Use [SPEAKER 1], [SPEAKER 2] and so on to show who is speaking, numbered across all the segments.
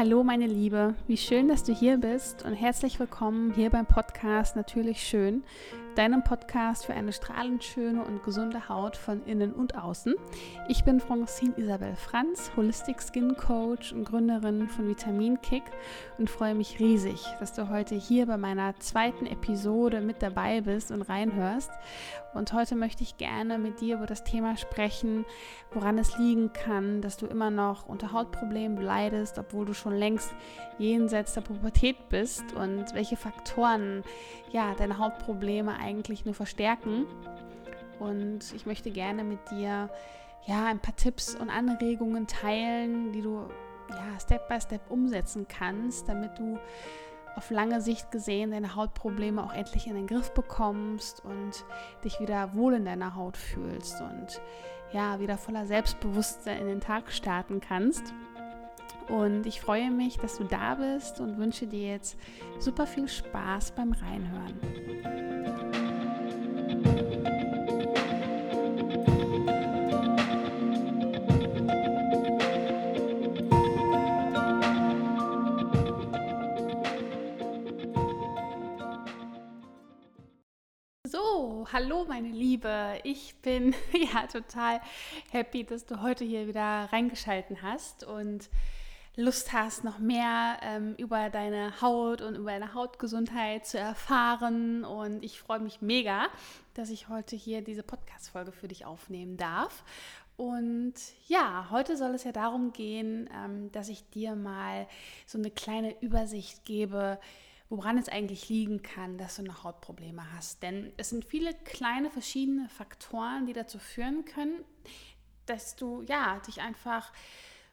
[SPEAKER 1] Hallo meine Liebe, wie schön, dass du hier bist und herzlich willkommen hier beim Podcast. Natürlich Schön, deinem Podcast für eine strahlend schöne und gesunde Haut von innen und außen. Ich bin Francine Isabel Franz, Holistic Skin Coach und Gründerin von Vitamin Kick und freue mich riesig, dass du heute hier bei meiner zweiten Episode mit dabei bist und reinhörst. Und heute möchte ich gerne mit dir über das Thema sprechen, woran es liegen kann, dass du immer noch unter Hautproblemen leidest, obwohl du schon längst jenseits der Pubertät bist und welche Faktoren ja deine Hautprobleme eigentlich nur verstärken. Und ich möchte gerne mit dir ja ein paar Tipps und Anregungen teilen, die du ja Step by Step umsetzen kannst, damit du auf lange Sicht gesehen deine Hautprobleme auch endlich in den Griff bekommst und dich wieder wohl in deiner Haut fühlst und ja, wieder voller Selbstbewusstsein in den Tag starten kannst. Und ich freue mich, dass du da bist und wünsche dir jetzt super viel Spaß beim Reinhören. Hallo meine Liebe. Ich bin ja total happy, dass du heute hier wieder reingeschalten hast und Lust hast, noch mehr ähm, über deine Haut und über deine Hautgesundheit zu erfahren. Und ich freue mich mega, dass ich heute hier diese Podcast-Folge für dich aufnehmen darf. Und ja, heute soll es ja darum gehen, ähm, dass ich dir mal so eine kleine Übersicht gebe, woran es eigentlich liegen kann, dass du noch Hautprobleme hast. Denn es sind viele kleine verschiedene Faktoren, die dazu führen können, dass du ja dich einfach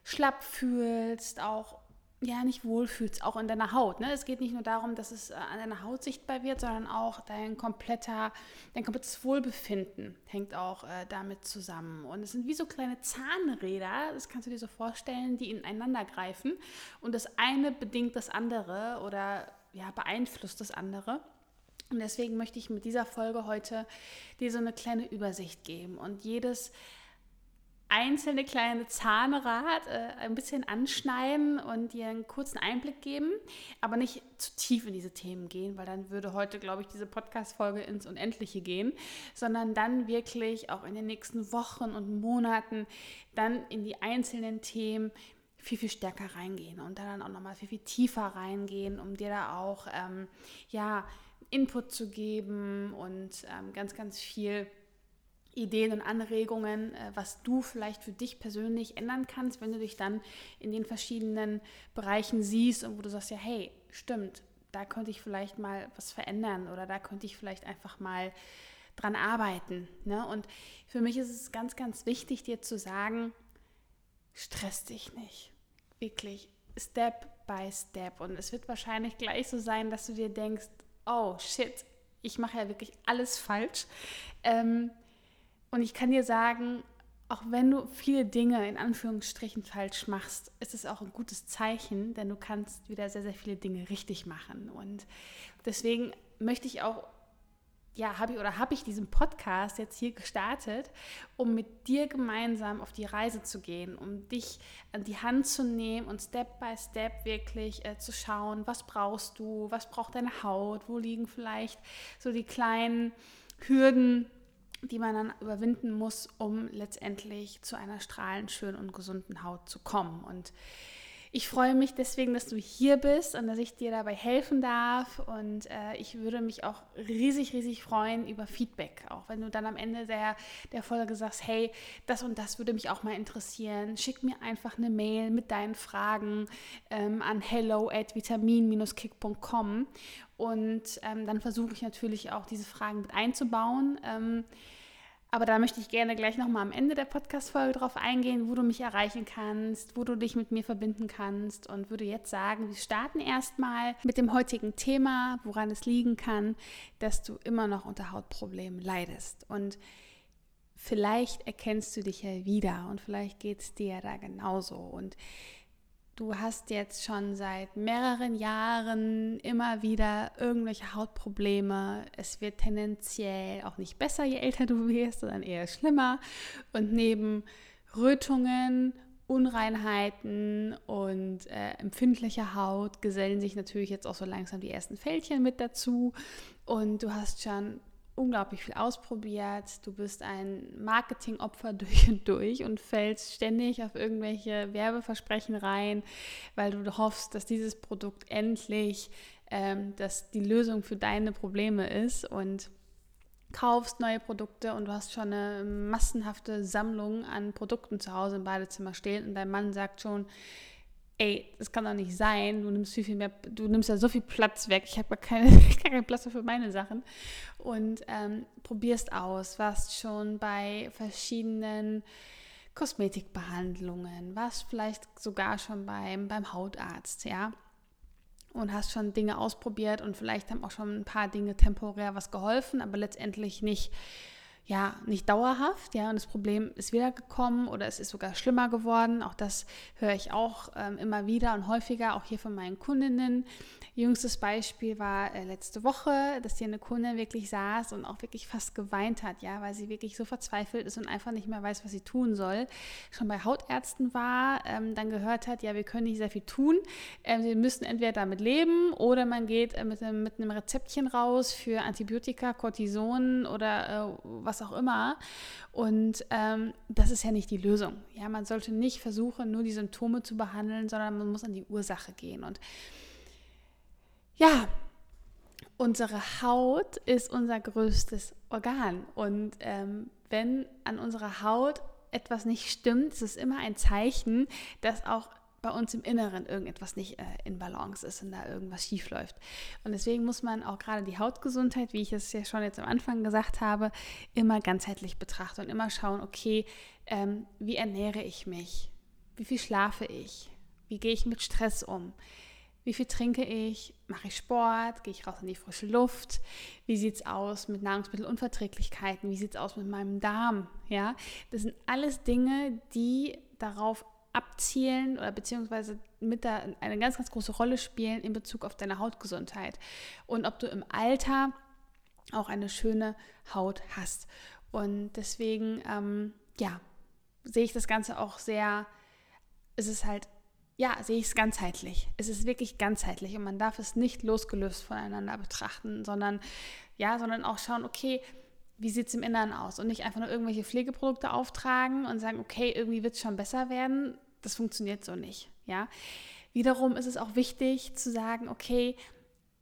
[SPEAKER 1] schlapp fühlst, auch ja nicht wohlfühlst, auch in deiner Haut. Ne? Es geht nicht nur darum, dass es äh, an deiner Haut sichtbar wird, sondern auch dein kompletter, dein komplettes Wohlbefinden hängt auch äh, damit zusammen. Und es sind wie so kleine Zahnräder, das kannst du dir so vorstellen, die ineinander greifen. Und das eine bedingt das andere oder ja, beeinflusst das andere. Und deswegen möchte ich mit dieser Folge heute dir so eine kleine Übersicht geben und jedes einzelne kleine Zahnrad äh, ein bisschen anschneiden und dir einen kurzen Einblick geben, aber nicht zu tief in diese Themen gehen, weil dann würde heute, glaube ich, diese Podcast-Folge ins Unendliche gehen, sondern dann wirklich auch in den nächsten Wochen und Monaten dann in die einzelnen Themen viel, viel stärker reingehen und dann auch nochmal viel, viel tiefer reingehen, um dir da auch ähm, ja, Input zu geben und ähm, ganz, ganz viel Ideen und Anregungen, äh, was du vielleicht für dich persönlich ändern kannst, wenn du dich dann in den verschiedenen Bereichen siehst und wo du sagst, ja, hey, stimmt, da könnte ich vielleicht mal was verändern oder da könnte ich vielleicht einfach mal dran arbeiten. Ne? Und für mich ist es ganz, ganz wichtig, dir zu sagen, stress dich nicht. Wirklich, Step by Step. Und es wird wahrscheinlich gleich so sein, dass du dir denkst, oh shit, ich mache ja wirklich alles falsch. Ähm, und ich kann dir sagen, auch wenn du viele Dinge in Anführungsstrichen falsch machst, ist es auch ein gutes Zeichen, denn du kannst wieder sehr, sehr viele Dinge richtig machen. Und deswegen möchte ich auch ja, habe ich oder habe ich diesen Podcast jetzt hier gestartet, um mit dir gemeinsam auf die Reise zu gehen, um dich an die Hand zu nehmen und Step by Step wirklich äh, zu schauen, was brauchst du, was braucht deine Haut, wo liegen vielleicht so die kleinen Hürden, die man dann überwinden muss, um letztendlich zu einer strahlend schönen und gesunden Haut zu kommen. Und ich freue mich deswegen, dass du hier bist und dass ich dir dabei helfen darf. Und äh, ich würde mich auch riesig, riesig freuen über Feedback. Auch wenn du dann am Ende der, der Folge sagst, hey, das und das würde mich auch mal interessieren. Schick mir einfach eine Mail mit deinen Fragen ähm, an hello at vitamin-kick.com. Und ähm, dann versuche ich natürlich auch diese Fragen mit einzubauen. Ähm, aber da möchte ich gerne gleich nochmal am Ende der Podcast-Folge drauf eingehen, wo du mich erreichen kannst, wo du dich mit mir verbinden kannst und würde jetzt sagen, wir starten erstmal mit dem heutigen Thema, woran es liegen kann, dass du immer noch unter Hautproblemen leidest. Und vielleicht erkennst du dich ja wieder und vielleicht geht es dir da genauso. Und du hast jetzt schon seit mehreren Jahren immer wieder irgendwelche Hautprobleme. Es wird tendenziell auch nicht besser, je älter du wirst, sondern eher schlimmer. Und neben Rötungen Unreinheiten und äh, empfindliche Haut gesellen sich natürlich jetzt auch so langsam die ersten Fältchen mit dazu. Und du hast schon unglaublich viel ausprobiert. Du bist ein Marketingopfer durch und durch und fällst ständig auf irgendwelche Werbeversprechen rein, weil du hoffst, dass dieses Produkt endlich ähm, dass die Lösung für deine Probleme ist. Und kaufst neue Produkte und du hast schon eine massenhafte Sammlung an Produkten zu Hause im Badezimmer stehen und dein Mann sagt schon, ey, das kann doch nicht sein, du nimmst viel, viel mehr, du nimmst ja so viel Platz weg, ich habe gar keine, keinen Platz für meine Sachen. Und ähm, probierst aus, warst schon bei verschiedenen Kosmetikbehandlungen, warst vielleicht sogar schon beim, beim Hautarzt, ja, und hast schon Dinge ausprobiert und vielleicht haben auch schon ein paar Dinge temporär was geholfen, aber letztendlich nicht ja, nicht dauerhaft, ja, und das Problem ist wieder gekommen oder es ist sogar schlimmer geworden. Auch das höre ich auch ähm, immer wieder und häufiger, auch hier von meinen Kundinnen. Jüngstes Beispiel war äh, letzte Woche, dass hier eine Kundin wirklich saß und auch wirklich fast geweint hat, ja, weil sie wirklich so verzweifelt ist und einfach nicht mehr weiß, was sie tun soll. Schon bei Hautärzten war, ähm, dann gehört hat, ja, wir können nicht sehr viel tun. Ähm, wir müssen entweder damit leben oder man geht äh, mit, einem, mit einem Rezeptchen raus für Antibiotika, Cortison oder äh, was was auch immer. Und ähm, das ist ja nicht die Lösung. Ja, man sollte nicht versuchen, nur die Symptome zu behandeln, sondern man muss an die Ursache gehen. Und ja, unsere Haut ist unser größtes Organ. Und ähm, wenn an unserer Haut etwas nicht stimmt, ist es immer ein Zeichen, dass auch bei uns im Inneren irgendetwas nicht äh, in Balance ist und da irgendwas schief läuft. Und deswegen muss man auch gerade die Hautgesundheit, wie ich es ja schon jetzt am Anfang gesagt habe, immer ganzheitlich betrachten und immer schauen, okay, ähm, wie ernähre ich mich? Wie viel schlafe ich? Wie gehe ich mit Stress um? Wie viel trinke ich? Mache ich Sport? Gehe ich raus in die frische Luft? Wie sieht es aus mit Nahrungsmittelunverträglichkeiten? Wie sieht es aus mit meinem Darm? Ja, das sind alles Dinge, die darauf abzielen oder beziehungsweise mit da eine ganz, ganz große Rolle spielen in Bezug auf deine Hautgesundheit und ob du im Alter auch eine schöne Haut hast. Und deswegen, ähm, ja, sehe ich das Ganze auch sehr, es ist halt, ja, sehe ich es ganzheitlich. Es ist wirklich ganzheitlich und man darf es nicht losgelöst voneinander betrachten, sondern, ja, sondern auch schauen, okay, wie sieht es im Inneren aus und nicht einfach nur irgendwelche Pflegeprodukte auftragen und sagen, okay, irgendwie wird es schon besser werden. Das funktioniert so nicht. Ja? Wiederum ist es auch wichtig zu sagen, okay,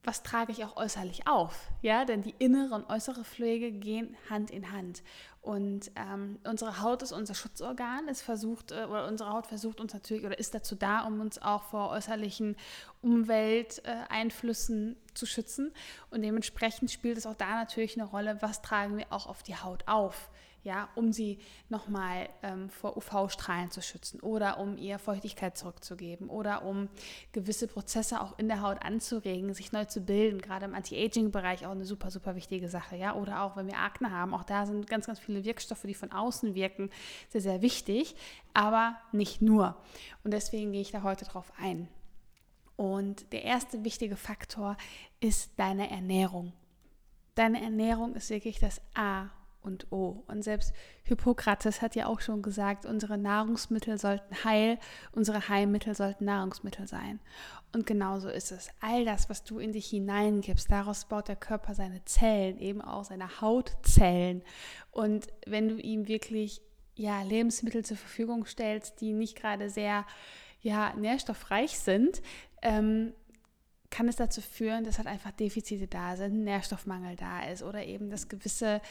[SPEAKER 1] was trage ich auch äußerlich auf? Ja, denn die innere und äußere Pflege gehen Hand in Hand. Und ähm, unsere Haut ist unser Schutzorgan. Es versucht, äh, oder unsere Haut versucht uns natürlich oder ist dazu da, um uns auch vor äußerlichen Umwelteinflüssen äh, zu schützen. Und dementsprechend spielt es auch da natürlich eine Rolle, was tragen wir auch auf die Haut auf ja, um sie nochmal ähm, vor UV-Strahlen zu schützen oder um ihr Feuchtigkeit zurückzugeben oder um gewisse Prozesse auch in der Haut anzuregen, sich neu zu bilden, gerade im Anti-Aging-Bereich auch eine super, super wichtige Sache, ja, oder auch wenn wir Akne haben, auch da sind ganz, ganz viele Wirkstoffe, die von außen wirken, sehr, sehr wichtig, aber nicht nur. Und deswegen gehe ich da heute drauf ein. Und der erste wichtige Faktor ist deine Ernährung. Deine Ernährung ist wirklich das A und O. Und selbst Hippokrates hat ja auch schon gesagt, unsere Nahrungsmittel sollten Heil, unsere Heilmittel sollten Nahrungsmittel sein. Und genauso ist es. All das, was du in dich hineingibst, daraus baut der Körper seine Zellen, eben auch seine Hautzellen. Und wenn du ihm wirklich ja, Lebensmittel zur Verfügung stellst, die nicht gerade sehr ja, nährstoffreich sind, ähm, kann es dazu führen, dass halt einfach Defizite da sind, Nährstoffmangel da ist oder eben, dass gewisse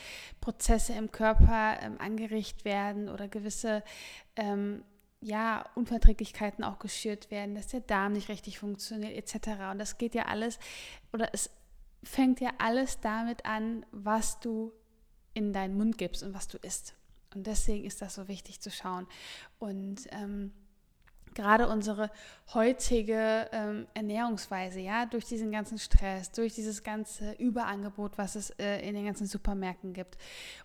[SPEAKER 1] Prozesse im Körper ähm, angerichtet werden oder gewisse ähm, ja, Unverträglichkeiten auch geschürt werden, dass der Darm nicht richtig funktioniert etc. Und das geht ja alles oder es fängt ja alles damit an, was du in deinen Mund gibst und was du isst. Und deswegen ist das so wichtig zu schauen. Und ähm, gerade unsere heutige ähm, Ernährungsweise, ja, durch diesen ganzen Stress, durch dieses ganze Überangebot, was es äh, in den ganzen Supermärkten gibt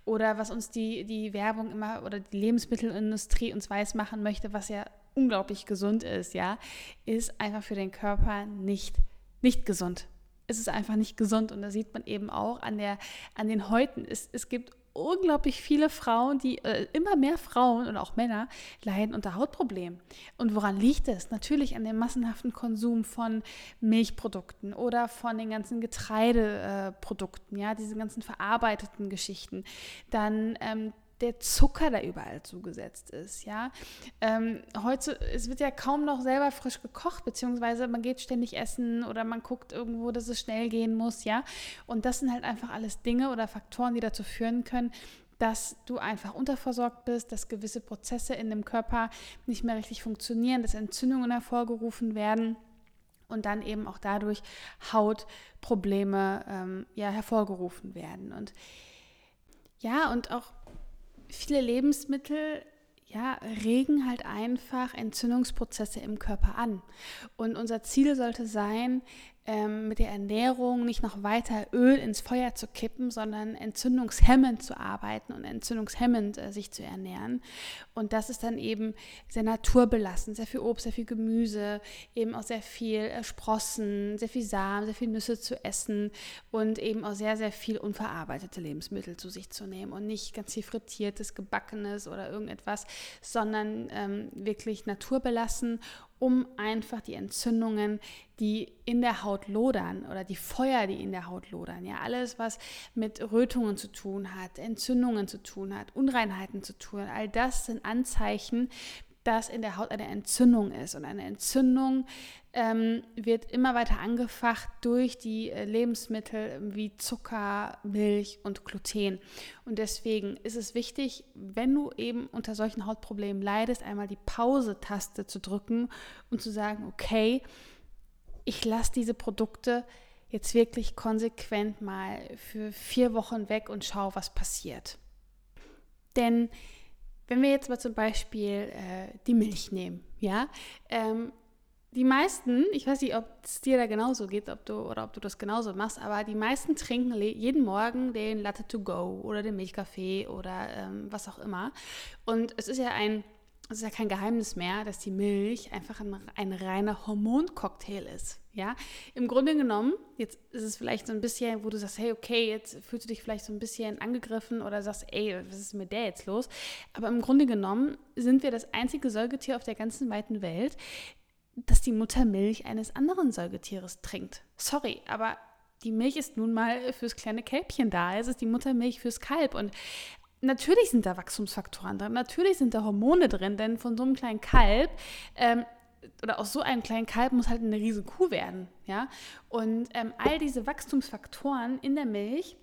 [SPEAKER 1] oder was uns die, die Werbung immer oder die Lebensmittelindustrie uns weismachen möchte, was ja unglaublich gesund ist, ja, ist einfach für den Körper nicht, nicht gesund. Es ist einfach nicht gesund und da sieht man eben auch an, der, an den Häuten. Es, es gibt unglaublich viele Frauen, die äh, immer mehr Frauen und auch Männer leiden unter Hautproblemen. Und woran liegt es? Natürlich an dem massenhaften Konsum von Milchprodukten oder von den ganzen Getreideprodukten, ja, diese ganzen verarbeiteten Geschichten. Dann ähm, der Zucker, der überall zugesetzt ist. Ja, ähm, heute es wird ja kaum noch selber frisch gekocht, beziehungsweise man geht ständig essen oder man guckt irgendwo, dass es schnell gehen muss. Ja, und das sind halt einfach alles Dinge oder Faktoren, die dazu führen können, dass du einfach unterversorgt bist, dass gewisse Prozesse in dem Körper nicht mehr richtig funktionieren, dass Entzündungen hervorgerufen werden und dann eben auch dadurch Hautprobleme ähm, ja, hervorgerufen werden. Und ja, und auch viele Lebensmittel ja, regen halt einfach Entzündungsprozesse im Körper an. Und unser Ziel sollte sein, ähm, mit der Ernährung nicht noch weiter Öl ins Feuer zu kippen, sondern entzündungshemmend zu arbeiten und entzündungshemmend äh, sich zu ernähren. Und das ist dann eben sehr naturbelassen, sehr viel Obst, sehr viel Gemüse, eben auch sehr viel äh, Sprossen, sehr viel Samen, sehr viel Nüsse zu essen und eben auch sehr, sehr viel unverarbeitete Lebensmittel zu sich zu nehmen und nicht ganz viel frittiertes, gebackenes oder irgendetwas, sondern ähm, wirklich naturbelassen um einfach die Entzündungen, die in der Haut lodern oder die Feuer, die in der Haut lodern, ja, alles, was mit Rötungen zu tun hat, Entzündungen zu tun hat, Unreinheiten zu tun, all das sind Anzeichen, dass in der Haut eine Entzündung ist. Und eine Entzündung ähm, wird immer weiter angefacht durch die äh, Lebensmittel wie Zucker, Milch und Gluten. Und deswegen ist es wichtig, wenn du eben unter solchen Hautproblemen leidest, einmal die Pause-Taste zu drücken und zu sagen, okay, ich lasse diese Produkte jetzt wirklich konsequent mal für vier Wochen weg und schau, was passiert. Denn wenn wir jetzt mal zum Beispiel äh, die Milch nehmen, ja, ähm, die meisten, ich weiß nicht, ob es dir da genauso geht, ob du oder ob du das genauso machst, aber die meisten trinken jeden Morgen den Latte to go oder den Milchkaffee oder ähm, was auch immer. Und es ist ja ein es ist ja kein Geheimnis mehr, dass die Milch einfach ein, ein reiner Hormoncocktail ist. Ja, im Grunde genommen, jetzt ist es vielleicht so ein bisschen, wo du sagst, hey, okay, jetzt fühlst du dich vielleicht so ein bisschen angegriffen oder sagst, ey, was ist mit der jetzt los? Aber im Grunde genommen sind wir das einzige Säugetier auf der ganzen weiten Welt, das die Muttermilch eines anderen Säugetieres trinkt. Sorry, aber die Milch ist nun mal fürs kleine Kälbchen da. Es ist die Muttermilch fürs Kalb. Und natürlich sind da Wachstumsfaktoren drin, natürlich sind da Hormone drin, denn von so einem kleinen Kalb ähm, oder aus so einem kleinen Kalb muss halt eine riesige Kuh werden, ja. Und ähm, all diese Wachstumsfaktoren in der Milch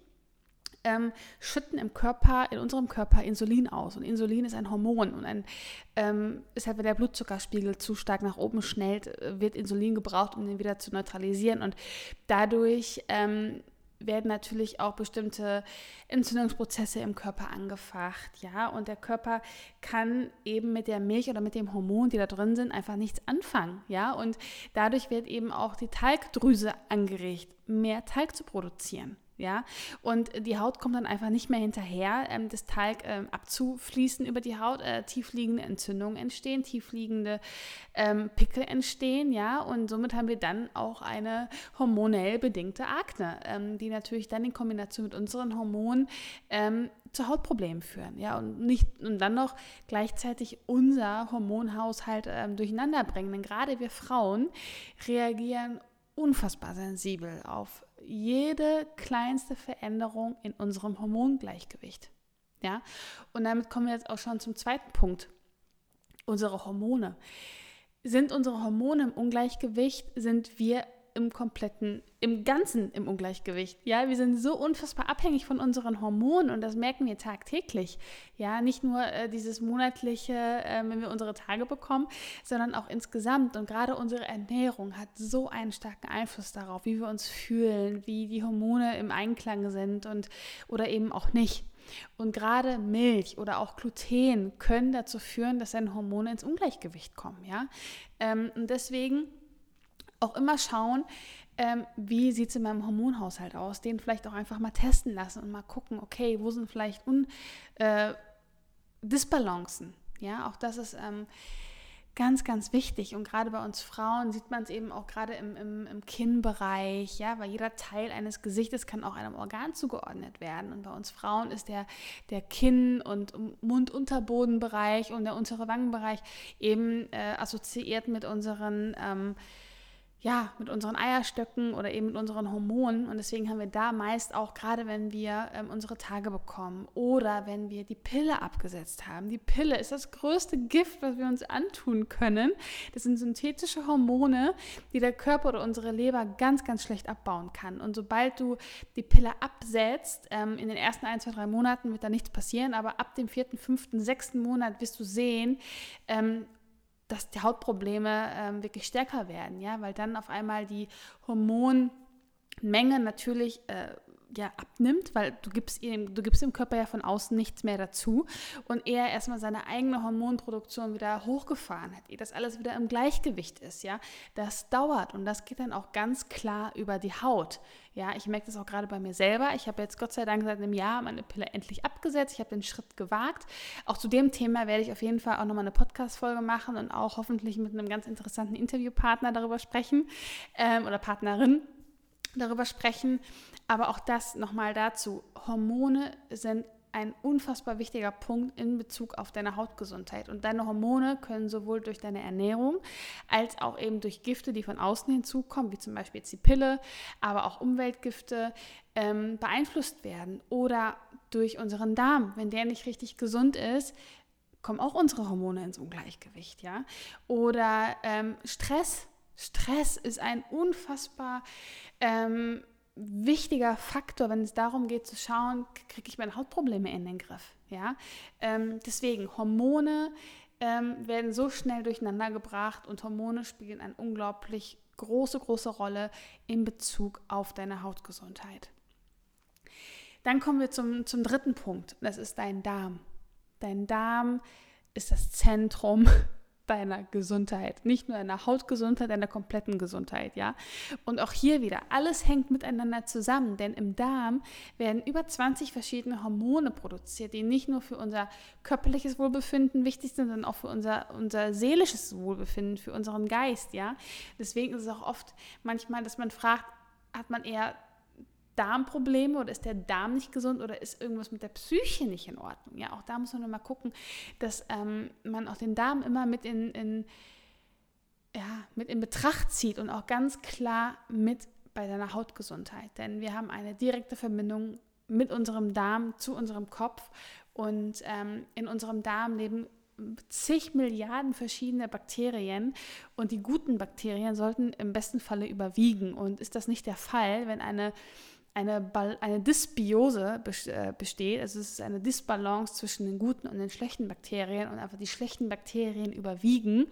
[SPEAKER 1] ähm, schütten im Körper, in unserem Körper Insulin aus. Und Insulin ist ein Hormon und ein, ähm, ist halt, wenn der Blutzuckerspiegel zu stark nach oben schnellt, äh, wird Insulin gebraucht, um den wieder zu neutralisieren. Und dadurch ähm, werden natürlich auch bestimmte Entzündungsprozesse im Körper angefacht, ja, und der Körper kann eben mit der Milch oder mit dem Hormon, die da drin sind, einfach nichts anfangen, ja, und dadurch wird eben auch die Talgdrüse angeregt, mehr Talg zu produzieren. Ja, und die Haut kommt dann einfach nicht mehr hinterher, ähm, das Talg ähm, abzufließen über die Haut. Äh, tiefliegende Entzündungen entstehen, tiefliegende ähm, Pickel entstehen, ja, und somit haben wir dann auch eine hormonell bedingte Akne, ähm, die natürlich dann in Kombination mit unseren Hormonen ähm, zu Hautproblemen führen, ja, und nicht und dann noch gleichzeitig unser Hormonhaushalt ähm, durcheinander bringen. Denn gerade wir Frauen reagieren unfassbar sensibel auf jede kleinste Veränderung in unserem Hormongleichgewicht. Ja? Und damit kommen wir jetzt auch schon zum zweiten Punkt. Unsere Hormone. Sind unsere Hormone im Ungleichgewicht, sind wir im kompletten, im Ganzen im Ungleichgewicht. Ja, wir sind so unfassbar abhängig von unseren Hormonen und das merken wir tagtäglich. Ja, nicht nur äh, dieses monatliche, äh, wenn wir unsere Tage bekommen, sondern auch insgesamt. Und gerade unsere Ernährung hat so einen starken Einfluss darauf, wie wir uns fühlen, wie die Hormone im Einklang sind und oder eben auch nicht. Und gerade Milch oder auch Gluten können dazu führen, dass deine Hormone ins Ungleichgewicht kommen. Ja? Ähm, und deswegen auch immer schauen, ähm, wie sieht es in meinem Hormonhaushalt aus, den vielleicht auch einfach mal testen lassen und mal gucken, okay, wo sind vielleicht Un äh, Disbalancen. Ja, auch das ist ähm, ganz, ganz wichtig. Und gerade bei uns Frauen sieht man es eben auch gerade im, im, im Kinnbereich, ja, weil jeder Teil eines Gesichtes kann auch einem Organ zugeordnet werden. Und bei uns Frauen ist der, der Kinn- und Mund-Unterbodenbereich und der untere Wangenbereich eben äh, assoziiert mit unseren ähm, ja, mit unseren Eierstöcken oder eben mit unseren Hormonen. Und deswegen haben wir da meist auch, gerade wenn wir ähm, unsere Tage bekommen oder wenn wir die Pille abgesetzt haben. Die Pille ist das größte Gift, was wir uns antun können. Das sind synthetische Hormone, die der Körper oder unsere Leber ganz, ganz schlecht abbauen kann. Und sobald du die Pille absetzt, ähm, in den ersten ein, zwei, drei Monaten wird da nichts passieren, aber ab dem vierten, fünften, sechsten Monat wirst du sehen, ähm, dass die Hautprobleme ähm, wirklich stärker werden, ja, weil dann auf einmal die Hormonmenge natürlich äh, ja, abnimmt, weil du gibst, ihm, du gibst dem Körper ja von außen nichts mehr dazu und er erstmal seine eigene Hormonproduktion wieder hochgefahren hat, ehe das alles wieder im Gleichgewicht ist, ja, das dauert und das geht dann auch ganz klar über die Haut. Ja, ich merke das auch gerade bei mir selber. Ich habe jetzt Gott sei Dank seit einem Jahr meine Pille endlich abgesetzt. Ich habe den Schritt gewagt. Auch zu dem Thema werde ich auf jeden Fall auch nochmal eine Podcast-Folge machen und auch hoffentlich mit einem ganz interessanten Interviewpartner darüber sprechen ähm, oder Partnerin darüber sprechen. Aber auch das nochmal dazu. Hormone sind ein unfassbar wichtiger Punkt in Bezug auf deine Hautgesundheit. Und deine Hormone können sowohl durch deine Ernährung als auch eben durch Gifte, die von außen hinzukommen, wie zum Beispiel jetzt die Pille, aber auch Umweltgifte, ähm, beeinflusst werden. Oder durch unseren Darm. Wenn der nicht richtig gesund ist, kommen auch unsere Hormone ins Ungleichgewicht. Ja? Oder ähm, Stress. Stress ist ein unfassbar ähm, wichtiger Faktor, wenn es darum geht zu schauen, kriege ich meine Hautprobleme in den Griff. Ja? Ähm, deswegen, Hormone ähm, werden so schnell durcheinander gebracht und Hormone spielen eine unglaublich große, große Rolle in Bezug auf deine Hautgesundheit. Dann kommen wir zum, zum dritten Punkt, das ist dein Darm. Dein Darm ist das Zentrum deiner Gesundheit, nicht nur deiner Hautgesundheit, deiner kompletten Gesundheit, ja. Und auch hier wieder, alles hängt miteinander zusammen, denn im Darm werden über 20 verschiedene Hormone produziert, die nicht nur für unser körperliches Wohlbefinden wichtig sind, sondern auch für unser, unser seelisches Wohlbefinden, für unseren Geist, ja. Deswegen ist es auch oft manchmal, dass man fragt, hat man eher Darmprobleme oder ist der Darm nicht gesund oder ist irgendwas mit der Psyche nicht in Ordnung? Ja, auch da muss man nochmal gucken, dass ähm, man auch den Darm immer mit in, in, ja, mit in Betracht zieht und auch ganz klar mit bei deiner Hautgesundheit. Denn wir haben eine direkte Verbindung mit unserem Darm zu unserem Kopf und ähm, in unserem Darm leben zig Milliarden verschiedene Bakterien und die guten Bakterien sollten im besten Falle überwiegen. Und ist das nicht der Fall, wenn eine eine, eine Dysbiose äh, besteht, also es ist eine Disbalance zwischen den guten und den schlechten Bakterien und einfach die schlechten Bakterien überwiegen,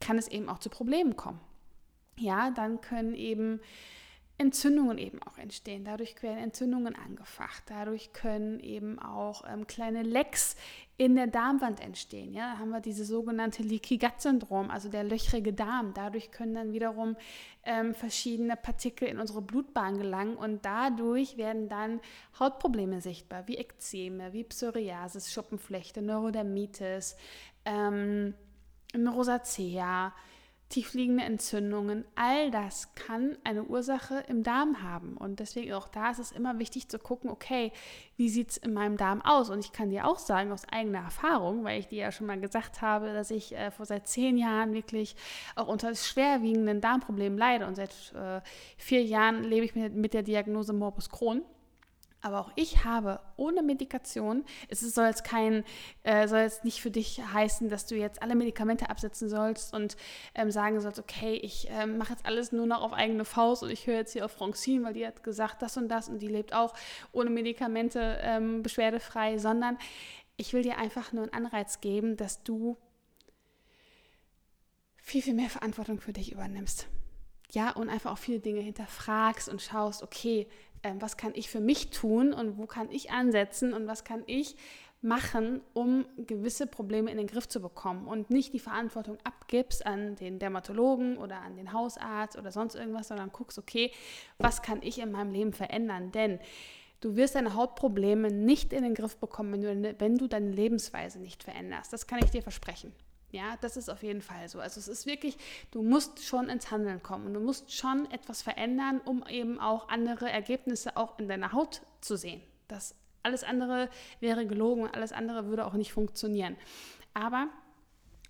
[SPEAKER 1] kann es eben auch zu Problemen kommen. Ja, dann können eben Entzündungen eben auch entstehen. Dadurch werden Entzündungen angefacht. Dadurch können eben auch ähm, kleine Lecks in der Darmwand entstehen. Ja, da haben wir dieses sogenannte Leaky Gut Syndrom, also der löchrige Darm. Dadurch können dann wiederum ähm, verschiedene Partikel in unsere Blutbahn gelangen und dadurch werden dann Hautprobleme sichtbar, wie Ekzeme, wie Psoriasis, Schuppenflechte, Neurodermitis, ähm, Rosacea tiefliegende Entzündungen, all das kann eine Ursache im Darm haben. Und deswegen auch da ist es immer wichtig zu gucken, okay, wie sieht es in meinem Darm aus? Und ich kann dir auch sagen, aus eigener Erfahrung, weil ich dir ja schon mal gesagt habe, dass ich äh, vor seit zehn Jahren wirklich auch unter schwerwiegenden Darmproblemen leide. Und seit äh, vier Jahren lebe ich mit, mit der Diagnose Morbus Crohn. Aber auch ich habe ohne Medikation, es soll jetzt kein, äh, soll jetzt nicht für dich heißen, dass du jetzt alle Medikamente absetzen sollst und ähm, sagen sollst, okay, ich ähm, mache jetzt alles nur noch auf eigene Faust und ich höre jetzt hier auf Francine, weil die hat gesagt das und das und die lebt auch ohne Medikamente ähm, beschwerdefrei, sondern ich will dir einfach nur einen Anreiz geben, dass du viel, viel mehr Verantwortung für dich übernimmst. Ja, und einfach auch viele Dinge hinterfragst und schaust, okay, äh, was kann ich für mich tun und wo kann ich ansetzen und was kann ich machen, um gewisse Probleme in den Griff zu bekommen und nicht die Verantwortung abgibst an den Dermatologen oder an den Hausarzt oder sonst irgendwas, sondern guckst, okay, was kann ich in meinem Leben verändern? Denn du wirst deine Hautprobleme nicht in den Griff bekommen, wenn du, wenn du deine Lebensweise nicht veränderst. Das kann ich dir versprechen. Ja, das ist auf jeden Fall so. Also es ist wirklich, du musst schon ins Handeln kommen und du musst schon etwas verändern, um eben auch andere Ergebnisse auch in deiner Haut zu sehen. Das alles andere wäre gelogen alles andere würde auch nicht funktionieren. Aber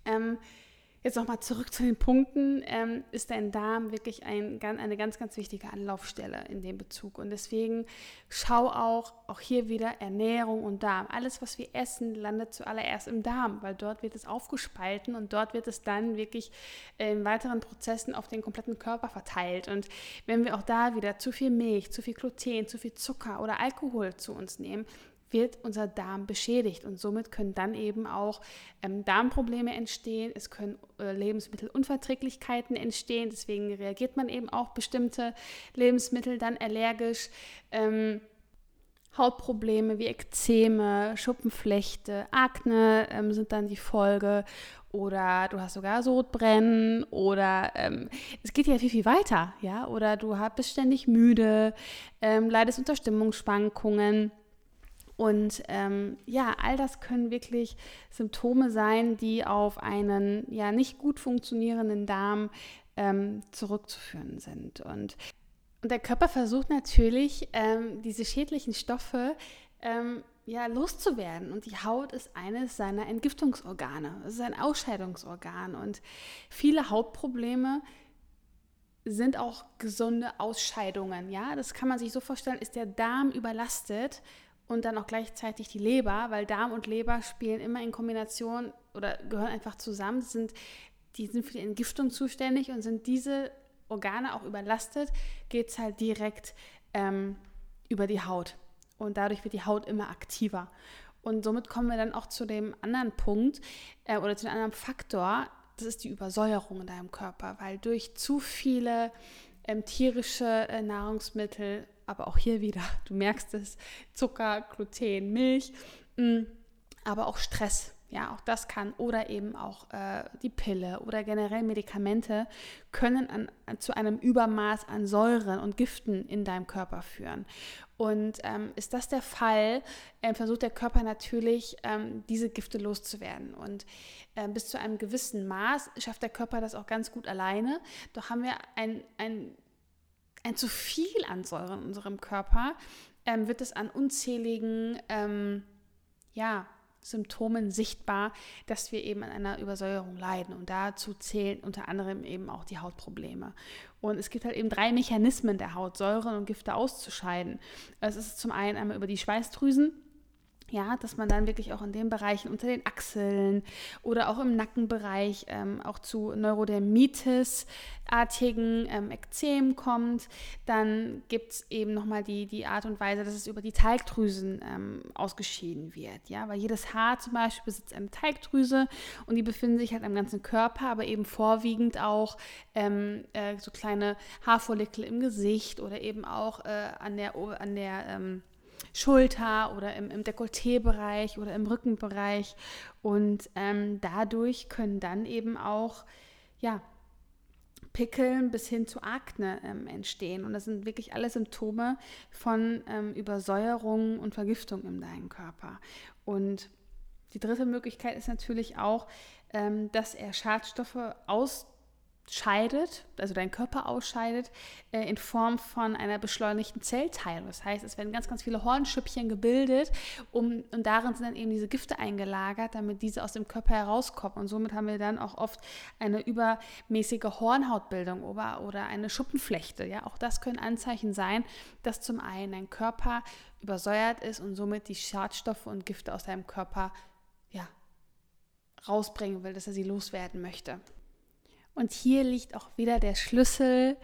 [SPEAKER 1] ähm, Jetzt nochmal zurück zu den Punkten. Ähm, ist dein Darm wirklich ein, eine ganz, ganz wichtige Anlaufstelle in dem Bezug. Und deswegen schau auch, auch hier wieder Ernährung und Darm. Alles, was wir essen, landet zuallererst im Darm, weil dort wird es aufgespalten und dort wird es dann wirklich in weiteren Prozessen auf den kompletten Körper verteilt. Und wenn wir auch da wieder zu viel Milch, zu viel Gluten, zu viel Zucker oder Alkohol zu uns nehmen, wird unser Darm beschädigt und somit können dann eben auch ähm, Darmprobleme entstehen, es können äh, Lebensmittelunverträglichkeiten entstehen, deswegen reagiert man eben auch bestimmte Lebensmittel dann allergisch. Ähm, Hautprobleme wie Ekzeme, Schuppenflechte, Akne ähm, sind dann die Folge. Oder du hast sogar Sodbrennen oder ähm, es geht ja viel, viel weiter, ja, oder du bist ständig müde, ähm, leidest unter Stimmungsschwankungen und ähm, ja, all das können wirklich Symptome sein, die auf einen ja nicht gut funktionierenden Darm ähm, zurückzuführen sind. Und, und der Körper versucht natürlich, ähm, diese schädlichen Stoffe ähm, ja, loszuwerden. Und die Haut ist eines seiner Entgiftungsorgane. Es ist ein Ausscheidungsorgan. Und viele Hautprobleme sind auch gesunde Ausscheidungen. Ja, das kann man sich so vorstellen, ist der Darm überlastet und dann auch gleichzeitig die Leber, weil Darm und Leber spielen immer in Kombination oder gehören einfach zusammen. Sind, die sind für die Entgiftung zuständig und sind diese Organe auch überlastet, geht es halt direkt ähm, über die Haut. Und dadurch wird die Haut immer aktiver. Und somit kommen wir dann auch zu dem anderen Punkt äh, oder zu dem anderen Faktor, das ist die Übersäuerung in deinem Körper, weil durch zu viele ähm, tierische äh, Nahrungsmittel aber auch hier wieder, du merkst es, Zucker, Gluten, Milch, mm, aber auch Stress. Ja, auch das kann oder eben auch äh, die Pille oder generell Medikamente können an, zu einem Übermaß an Säuren und Giften in deinem Körper führen. Und ähm, ist das der Fall, äh, versucht der Körper natürlich, ähm, diese Gifte loszuwerden. Und äh, bis zu einem gewissen Maß schafft der Körper das auch ganz gut alleine. Doch haben wir ein, ein ein zu viel an Säure in unserem Körper, ähm, wird es an unzähligen ähm, ja, Symptomen sichtbar, dass wir eben an einer Übersäuerung leiden. Und dazu zählen unter anderem eben auch die Hautprobleme. Und es gibt halt eben drei Mechanismen der Haut, Säuren und Gifte auszuscheiden. Es ist zum einen einmal über die Schweißdrüsen, ja, dass man dann wirklich auch in den Bereichen unter den Achseln oder auch im Nackenbereich ähm, auch zu Neurodermitis-artigen ähm, Ekzemen kommt. Dann gibt es eben nochmal die, die Art und Weise, dass es über die Teigdrüsen ähm, ausgeschieden wird. Ja, weil jedes Haar zum Beispiel besitzt eine Teigdrüse und die befinden sich halt am ganzen Körper, aber eben vorwiegend auch ähm, äh, so kleine Haarfollikel im Gesicht oder eben auch äh, an der, an der ähm, Schulter oder im, im Dekolleté-Bereich oder im Rückenbereich. Und ähm, dadurch können dann eben auch, ja, Pickeln bis hin zu Akne ähm, entstehen. Und das sind wirklich alle Symptome von ähm, Übersäuerung und Vergiftung in deinem Körper. Und die dritte Möglichkeit ist natürlich auch, ähm, dass er Schadstoffe aus scheidet, also dein Körper ausscheidet, äh, in Form von einer beschleunigten Zellteilung. Das heißt, es werden ganz, ganz viele Hornschüppchen gebildet um, und darin sind dann eben diese Gifte eingelagert, damit diese aus dem Körper herauskommen. Und somit haben wir dann auch oft eine übermäßige Hornhautbildung oder, oder eine Schuppenflechte. Ja? Auch das können Anzeichen sein, dass zum einen dein Körper übersäuert ist und somit die Schadstoffe und Gifte aus deinem Körper ja, rausbringen will, dass er sie loswerden möchte. Und hier liegt auch wieder der Schlüssel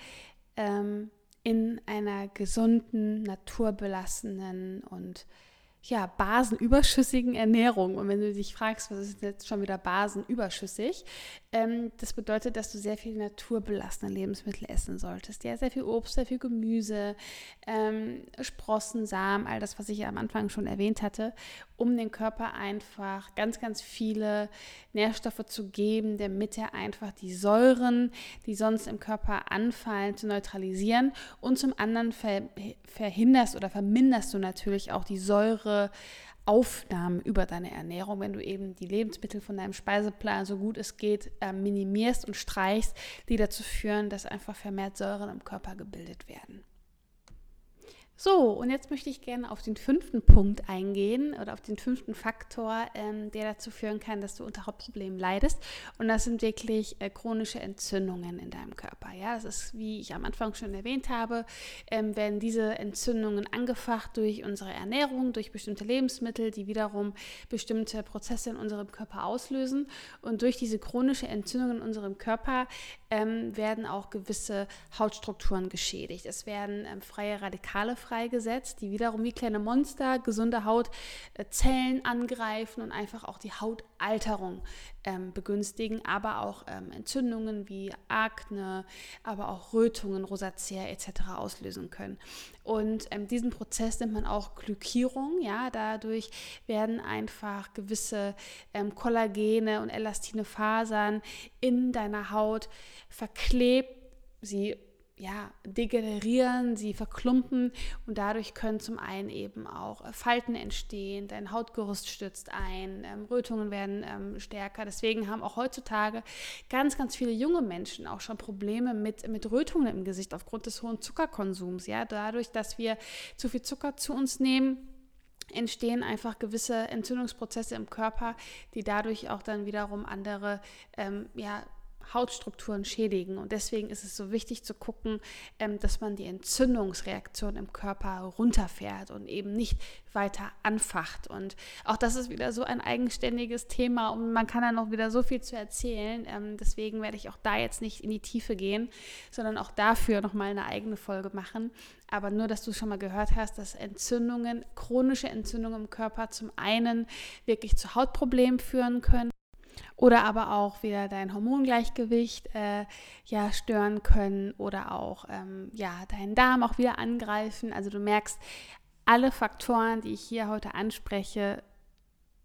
[SPEAKER 1] ähm, in einer gesunden, naturbelassenen und ja, basenüberschüssigen Ernährung. Und wenn du dich fragst, was ist jetzt schon wieder basenüberschüssig, ähm, das bedeutet, dass du sehr viel naturbelassene Lebensmittel essen solltest. Ja, sehr viel Obst, sehr viel Gemüse, ähm, Sprossen, Samen, all das, was ich ja am Anfang schon erwähnt hatte. Um dem Körper einfach ganz, ganz viele Nährstoffe zu geben, damit er einfach die Säuren, die sonst im Körper anfallen, zu neutralisieren. Und zum anderen verhinderst oder verminderst du natürlich auch die Säure. Aufnahmen über deine Ernährung, wenn du eben die Lebensmittel von deinem Speiseplan so gut es geht äh, minimierst und streichst, die dazu führen, dass einfach vermehrt Säuren im Körper gebildet werden. So, und jetzt möchte ich gerne auf den fünften Punkt eingehen oder auf den fünften Faktor, ähm, der dazu führen kann, dass du unter Hauptproblemen leidest. Und das sind wirklich äh, chronische Entzündungen in deinem Körper. Ja, das ist, wie ich am Anfang schon erwähnt habe, ähm, werden diese Entzündungen angefacht durch unsere Ernährung, durch bestimmte Lebensmittel, die wiederum bestimmte Prozesse in unserem Körper auslösen. Und durch diese chronische Entzündung in unserem Körper ähm, werden auch gewisse Hautstrukturen geschädigt. Es werden ähm, freie Radikale freigesetzt, die wiederum wie kleine Monster gesunde Hautzellen angreifen und einfach auch die Hautalterung ähm, begünstigen, aber auch ähm, Entzündungen wie Akne, aber auch Rötungen, Rosacea etc. auslösen können. Und ähm, diesen Prozess nennt man auch Glykierung. Ja, dadurch werden einfach gewisse ähm, Kollagene und elastine Fasern in deiner Haut verklebt. Sie ja, degenerieren, sie verklumpen und dadurch können zum einen eben auch äh, Falten entstehen, dein Hautgerüst stützt ein, ähm, Rötungen werden ähm, stärker. Deswegen haben auch heutzutage ganz, ganz viele junge Menschen auch schon Probleme mit, mit Rötungen im Gesicht aufgrund des hohen Zuckerkonsums. Ja, dadurch, dass wir zu viel Zucker zu uns nehmen, entstehen einfach gewisse Entzündungsprozesse im Körper, die dadurch auch dann wiederum andere ähm, ja, Hautstrukturen schädigen. Und deswegen ist es so wichtig zu gucken, ähm, dass man die Entzündungsreaktion im Körper runterfährt und eben nicht weiter anfacht. Und auch das ist wieder so ein eigenständiges Thema und man kann da noch wieder so viel zu erzählen. Ähm, deswegen werde ich auch da jetzt nicht in die Tiefe gehen, sondern auch dafür nochmal eine eigene Folge machen. Aber nur, dass du schon mal gehört hast, dass Entzündungen, chronische Entzündungen im Körper zum einen wirklich zu Hautproblemen führen können oder aber auch wieder dein Hormongleichgewicht äh, ja stören können oder auch ähm, ja deinen Darm auch wieder angreifen. Also du merkst, alle Faktoren, die ich hier heute anspreche,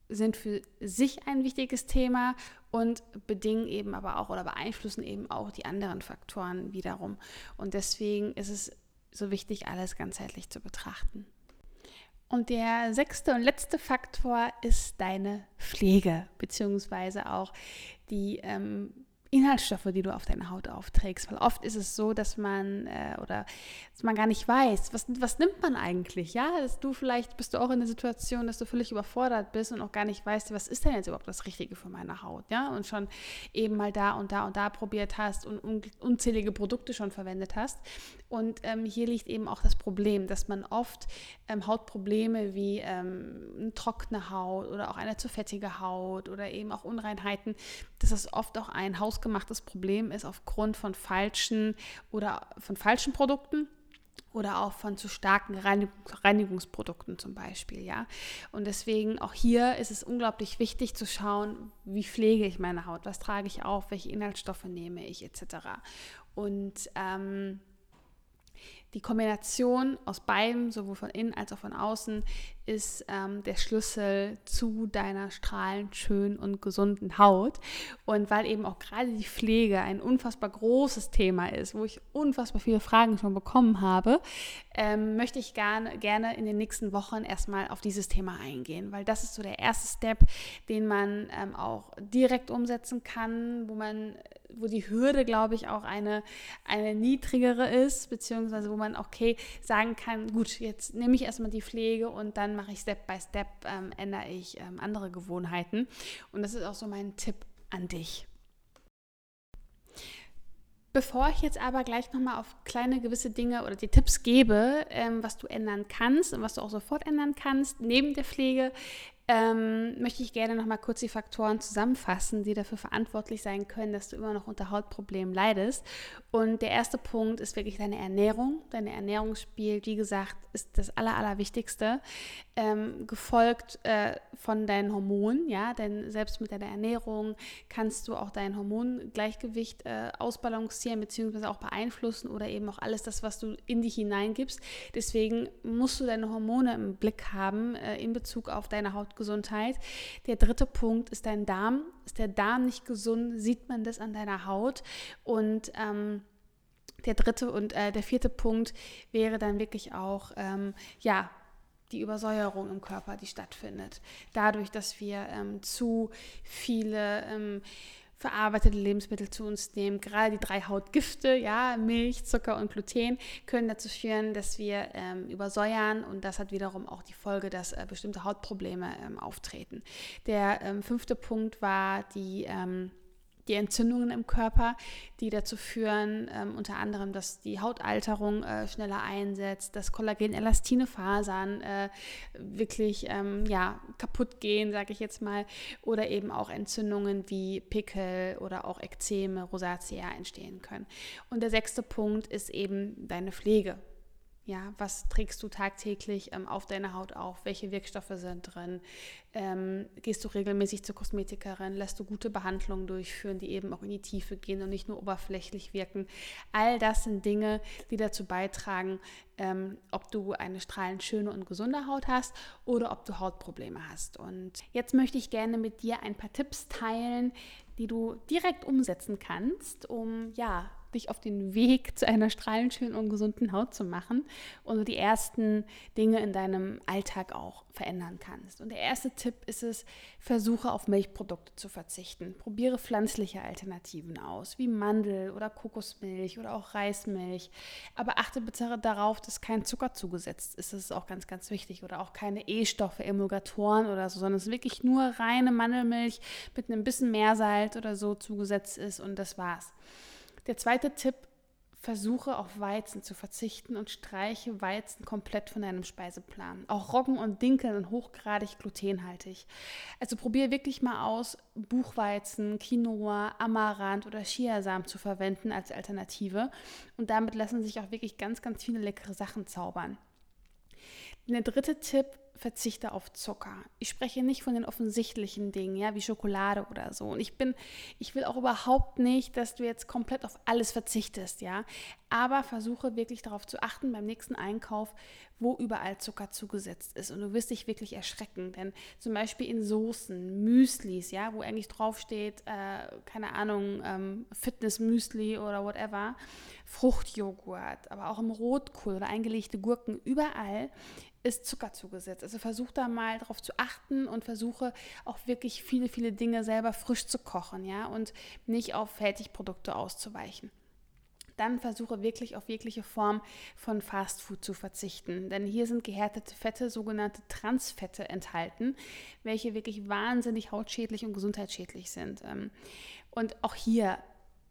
[SPEAKER 1] sind für sich ein wichtiges Thema und bedingen eben aber auch oder beeinflussen eben auch die anderen Faktoren wiederum. Und deswegen ist es so wichtig, alles ganzheitlich zu betrachten. Und der sechste und letzte Faktor ist deine Pflege, beziehungsweise auch die ähm, Inhaltsstoffe, die du auf deine Haut aufträgst. Weil oft ist es so, dass man äh, oder dass man gar nicht weiß, was, was nimmt man eigentlich, ja? Dass du vielleicht bist du auch in der Situation, dass du völlig überfordert bist und auch gar nicht weißt, was ist denn jetzt überhaupt das Richtige für meine Haut, ja? Und schon eben mal da und da und da probiert hast und un unzählige Produkte schon verwendet hast. Und ähm, hier liegt eben auch das Problem, dass man oft ähm, Hautprobleme wie ähm, eine trockene Haut oder auch eine zu fettige Haut oder eben auch Unreinheiten, dass das oft auch ein hausgemachtes Problem ist aufgrund von falschen oder von falschen Produkten oder auch von zu starken Reinigungsprodukten zum Beispiel, ja. Und deswegen auch hier ist es unglaublich wichtig zu schauen, wie pflege ich meine Haut, was trage ich auf, welche Inhaltsstoffe nehme ich etc. Und ähm, die Kombination aus beidem, sowohl von innen als auch von außen, ist ähm, der Schlüssel zu deiner strahlend schönen und gesunden Haut. Und weil eben auch gerade die Pflege ein unfassbar großes Thema ist, wo ich unfassbar viele Fragen schon bekommen habe, ähm, möchte ich gerne, gerne in den nächsten Wochen erstmal auf dieses Thema eingehen, weil das ist so der erste Step, den man ähm, auch direkt umsetzen kann, wo man wo die Hürde, glaube ich, auch eine, eine niedrigere ist, beziehungsweise wo man, okay, sagen kann, gut, jetzt nehme ich erstmal die Pflege und dann mache ich Step by Step, ähm, ändere ich ähm, andere Gewohnheiten. Und das ist auch so mein Tipp an dich. Bevor ich jetzt aber gleich nochmal auf kleine gewisse Dinge oder die Tipps gebe, ähm, was du ändern kannst und was du auch sofort ändern kannst, neben der Pflege, ähm, möchte ich gerne noch mal kurz die Faktoren zusammenfassen, die dafür verantwortlich sein können, dass du immer noch unter Hautproblemen leidest. Und der erste Punkt ist wirklich deine Ernährung. Deine Ernährung spielt, wie gesagt, ist das Aller, Allerwichtigste, ähm, gefolgt äh, von deinen Hormonen. Ja, denn selbst mit deiner Ernährung kannst du auch dein Hormongleichgewicht äh, ausbalancieren bzw. auch beeinflussen oder eben auch alles das, was du in dich hineingibst. Deswegen musst du deine Hormone im Blick haben äh, in Bezug auf deine Haut Hautgesundheit. Der dritte Punkt ist dein Darm. Ist der Darm nicht gesund, sieht man das an deiner Haut. Und ähm, der dritte und äh, der vierte Punkt wäre dann wirklich auch, ähm, ja, die Übersäuerung im Körper, die stattfindet. Dadurch, dass wir ähm, zu viele ähm, verarbeitete Lebensmittel zu uns nehmen. Gerade die drei Hautgifte, ja, Milch, Zucker und Gluten, können dazu führen, dass wir ähm, übersäuern und das hat wiederum auch die Folge, dass äh, bestimmte Hautprobleme ähm, auftreten. Der ähm, fünfte Punkt war die ähm, die Entzündungen im Körper, die dazu führen, ähm, unter anderem, dass die Hautalterung äh, schneller einsetzt, dass Kollagen-elastine Fasern äh, wirklich ähm, ja, kaputt gehen, sage ich jetzt mal, oder eben auch Entzündungen wie Pickel oder auch Ekzeme, Rosatia entstehen können. Und der sechste Punkt ist eben deine Pflege. Ja, was trägst du tagtäglich ähm, auf deiner Haut auf? Welche Wirkstoffe sind drin? Ähm, gehst du regelmäßig zur Kosmetikerin? Lässt du gute Behandlungen durchführen, die eben auch in die Tiefe gehen und nicht nur oberflächlich wirken? All das sind Dinge, die dazu beitragen, ähm, ob du eine strahlend schöne und gesunde Haut hast oder ob du Hautprobleme hast. Und jetzt möchte ich gerne mit dir ein paar Tipps teilen, die du direkt umsetzen kannst, um ja dich auf den Weg zu einer strahlend schönen und gesunden Haut zu machen und du die ersten Dinge in deinem Alltag auch verändern kannst. Und der erste Tipp ist es, versuche auf Milchprodukte zu verzichten. Probiere pflanzliche Alternativen aus, wie Mandel oder Kokosmilch oder auch Reismilch. Aber achte bitte darauf, dass kein Zucker zugesetzt ist. Das ist auch ganz, ganz wichtig. Oder auch keine E-Stoffe, Emulgatoren oder so, sondern es ist wirklich nur reine Mandelmilch mit einem bisschen Meersalz oder so zugesetzt ist und das war's. Der zweite Tipp, versuche auf Weizen zu verzichten und streiche Weizen komplett von deinem Speiseplan. Auch Roggen und Dinkel sind hochgradig glutenhaltig. Also probiere wirklich mal aus, Buchweizen, Quinoa, Amaranth oder Chiasamen zu verwenden als Alternative. Und damit lassen sich auch wirklich ganz, ganz viele leckere Sachen zaubern. Der dritte Tipp, verzichte auf Zucker. Ich spreche nicht von den offensichtlichen Dingen, ja, wie Schokolade oder so. Und ich bin, ich will auch überhaupt nicht, dass du jetzt komplett auf alles verzichtest, ja. Aber versuche wirklich darauf zu achten beim nächsten Einkauf, wo überall Zucker zugesetzt ist. Und du wirst dich wirklich erschrecken, denn zum Beispiel in Soßen, Müslis, ja, wo eigentlich draufsteht, äh, keine Ahnung, ähm, Fitness-Müsli oder whatever, Fruchtjoghurt, aber auch im Rotkohl oder eingelegte Gurken, überall ist Zucker zugesetzt. Also versuch da mal darauf zu achten und versuche auch wirklich viele, viele Dinge selber frisch zu kochen, ja, und nicht auf Fertigprodukte auszuweichen. Dann versuche wirklich auf jegliche Form von Fastfood zu verzichten. Denn hier sind gehärtete Fette, sogenannte Transfette enthalten, welche wirklich wahnsinnig hautschädlich und gesundheitsschädlich sind. Ähm, und auch hier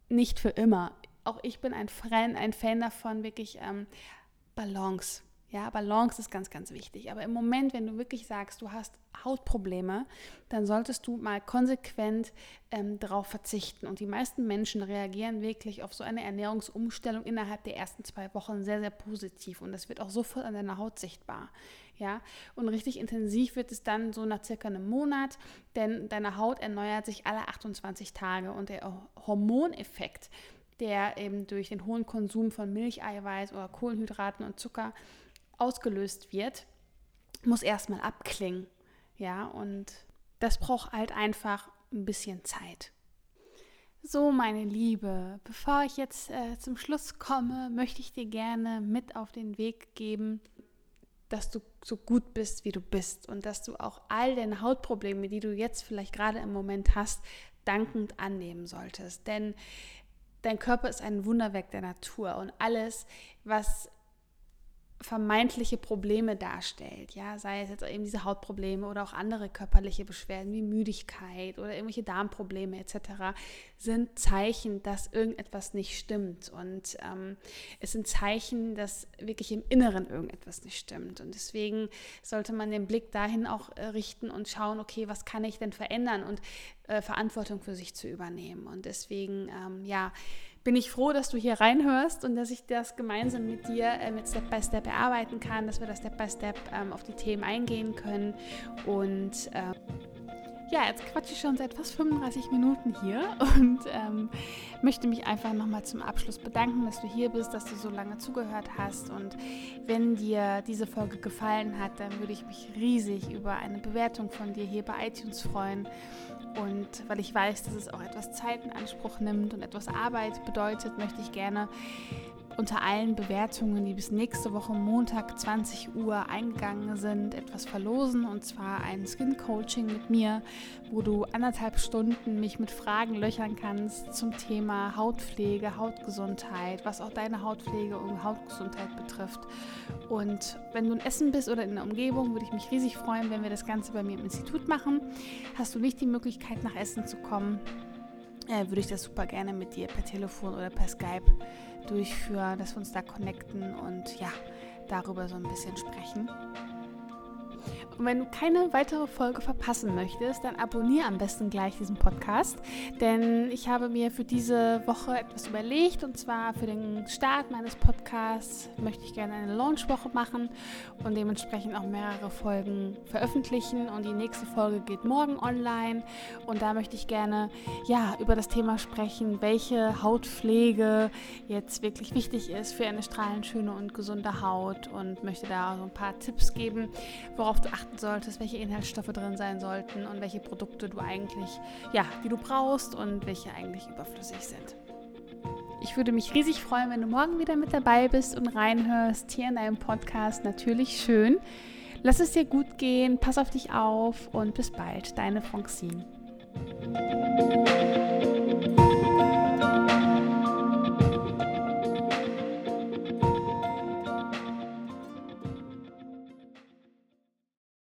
[SPEAKER 1] nicht für immer. Auch ich bin ein Fan, ein Fan davon, wirklich ähm, Balance ja, Balance ist ganz, ganz wichtig. Aber im Moment, wenn du wirklich sagst, du hast Hautprobleme, dann solltest du mal konsequent ähm, darauf verzichten. Und die meisten Menschen reagieren wirklich auf so eine Ernährungsumstellung innerhalb der ersten zwei Wochen sehr, sehr positiv. Und das wird auch sofort an deiner Haut sichtbar. Ja, und richtig intensiv wird es dann so nach circa einem Monat, denn deine Haut erneuert sich alle 28 Tage und der Hormoneffekt, der eben durch den hohen Konsum von Milcheiweiß oder Kohlenhydraten und Zucker ausgelöst wird, muss erstmal abklingen. Ja, und das braucht halt einfach ein bisschen Zeit. So, meine Liebe, bevor ich jetzt äh, zum Schluss komme, möchte ich dir gerne mit auf den Weg geben, dass du so gut bist, wie du bist und dass du auch all deine Hautprobleme, die du jetzt vielleicht gerade im Moment hast, dankend annehmen solltest. Denn dein Körper ist ein Wunderwerk der Natur und alles, was vermeintliche Probleme darstellt, ja, sei es jetzt eben diese Hautprobleme oder auch andere körperliche Beschwerden wie Müdigkeit oder irgendwelche Darmprobleme etc., sind Zeichen, dass irgendetwas nicht stimmt und ähm, es sind Zeichen, dass wirklich im Inneren irgendetwas nicht stimmt und deswegen sollte man den Blick dahin auch äh, richten und schauen, okay, was kann ich denn verändern und äh, Verantwortung für sich zu übernehmen und deswegen, ähm, ja, bin ich froh, dass du hier reinhörst und dass ich das gemeinsam mit dir äh, mit Step by Step erarbeiten kann, dass wir da Step by Step ähm, auf die Themen eingehen können. Und äh, ja, jetzt quatsche ich schon seit fast 35 Minuten hier und ähm, möchte mich einfach nochmal zum Abschluss bedanken, dass du hier bist, dass du so lange zugehört hast. Und wenn dir diese Folge gefallen hat, dann würde ich mich riesig über eine Bewertung von dir hier bei iTunes freuen. Und weil ich weiß, dass es auch etwas Zeit in Anspruch nimmt und etwas Arbeit bedeutet, möchte ich gerne unter allen Bewertungen, die bis nächste Woche Montag 20 Uhr eingegangen sind, etwas verlosen und zwar ein Skin Coaching mit mir, wo du anderthalb Stunden mich mit Fragen löchern kannst zum Thema Hautpflege, Hautgesundheit, was auch deine Hautpflege und Hautgesundheit betrifft. Und wenn du in Essen bist oder in der Umgebung, würde ich mich riesig freuen, wenn wir das Ganze bei mir im Institut machen. Hast du nicht die Möglichkeit, nach Essen zu kommen, äh, würde ich das super gerne mit dir per Telefon oder per Skype durchführen, dass wir uns da connecten und ja, darüber so ein bisschen sprechen. Und wenn du keine weitere Folge verpassen möchtest, dann abonniere am besten gleich diesen Podcast, denn ich habe mir für diese Woche etwas überlegt. Und zwar für den Start meines Podcasts möchte ich gerne eine Launchwoche machen und dementsprechend auch mehrere Folgen veröffentlichen. Und die nächste Folge geht morgen online. Und da möchte ich gerne ja über das Thema sprechen, welche Hautpflege jetzt wirklich wichtig ist für eine strahlend schöne und gesunde Haut. Und möchte da so ein paar Tipps geben, worauf du achten achten solltest, welche Inhaltsstoffe drin sein sollten und welche Produkte du eigentlich, ja, die du brauchst und welche eigentlich überflüssig sind. Ich würde mich riesig freuen, wenn du morgen wieder mit dabei bist und reinhörst hier in deinem Podcast. Natürlich schön. Lass es dir gut gehen, pass auf dich auf und bis bald, deine Francine.